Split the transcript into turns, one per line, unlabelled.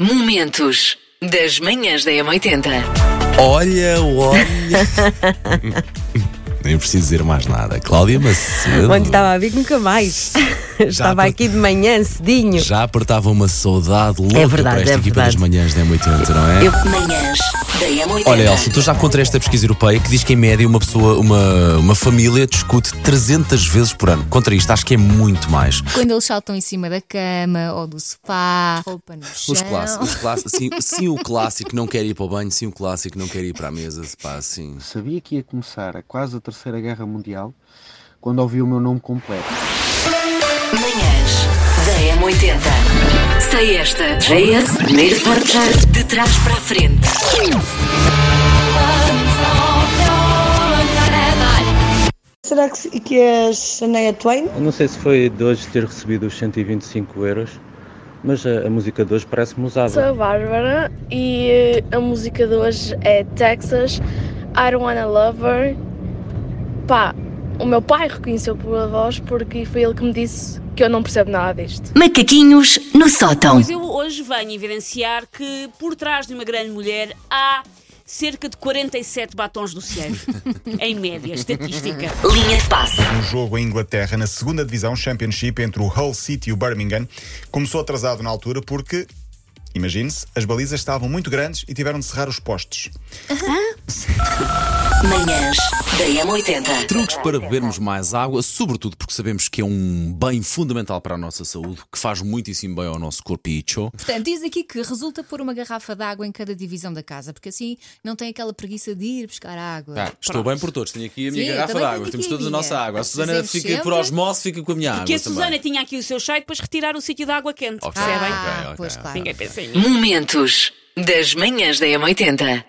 Momentos das manhãs da M80.
Olha, olha. Nem preciso dizer mais nada. Cláudia Macedo.
Onde estava a ver nunca mais. estava aqui de manhã, cedinho.
Já apertava uma saudade louca
É verdade,
para esta
é
equipa
verdade.
das manhãs da M80, não é?
Eu-
Manhãs da M80.
Olha, Elsa, tu já contra esta pesquisa europeia que diz que em média uma pessoa, uma, uma família discute 300 vezes por ano. Contra isto, acho que é muito mais.
Quando eles saltam em cima da cama ou do sofá, roupa no chão.
Os clássicos, os clássicos sim, sim, o clássico não quer ir para o banho, sim, o clássico não quer ir para a mesa, pá, assim.
Sabia que ia começar a quase a Terceira Guerra Mundial quando ouvi o meu nome completo.
Manhãs da M80. Sei esta. JS, primeiro portar de trás para a frente.
Será que, que és Shania Twain?
Eu não sei se foi de hoje ter recebido os 125 euros, mas a, a música de hoje parece-me
Sou
usada.
a Bárbara e eh, a música de hoje é Texas, I Don't Wanna Love Her. Pá, o meu pai reconheceu pela voz porque foi ele que me disse que eu não percebo nada disto.
Macaquinhos no sótão.
Pois eu hoje venho evidenciar que por trás de uma grande mulher há cerca de 47 batons do cielo. em média, estatística.
Linha de passe.
Um jogo em Inglaterra na segunda divisão Championship entre o Hull City e o Birmingham começou atrasado na altura porque, imagine-se, as balizas estavam muito grandes e tiveram de serrar os postes.
Manhãs da M80.
Truques para bebermos mais água, sobretudo porque sabemos que é um bem fundamental para a nossa saúde, que faz muitíssimo bem ao nosso corpicho.
Portanto, diz aqui que resulta pôr uma garrafa de água em cada divisão da casa, porque assim não tem aquela preguiça de ir buscar água.
Ah, estou bem por todos, tenho aqui a minha
Sim,
garrafa de água, temos
aqui a
nossa água. A Susana fica
sempre.
por osmose, fica com a minha
Porque
água.
a Susana
também.
tinha aqui o seu chá e depois retirar o sítio da água quente.
Ok.
Percebem?
Ah,
ok, ok,
pois
ok.
claro.
Ninguém pensa em mim.
Momentos das manhãs da M80.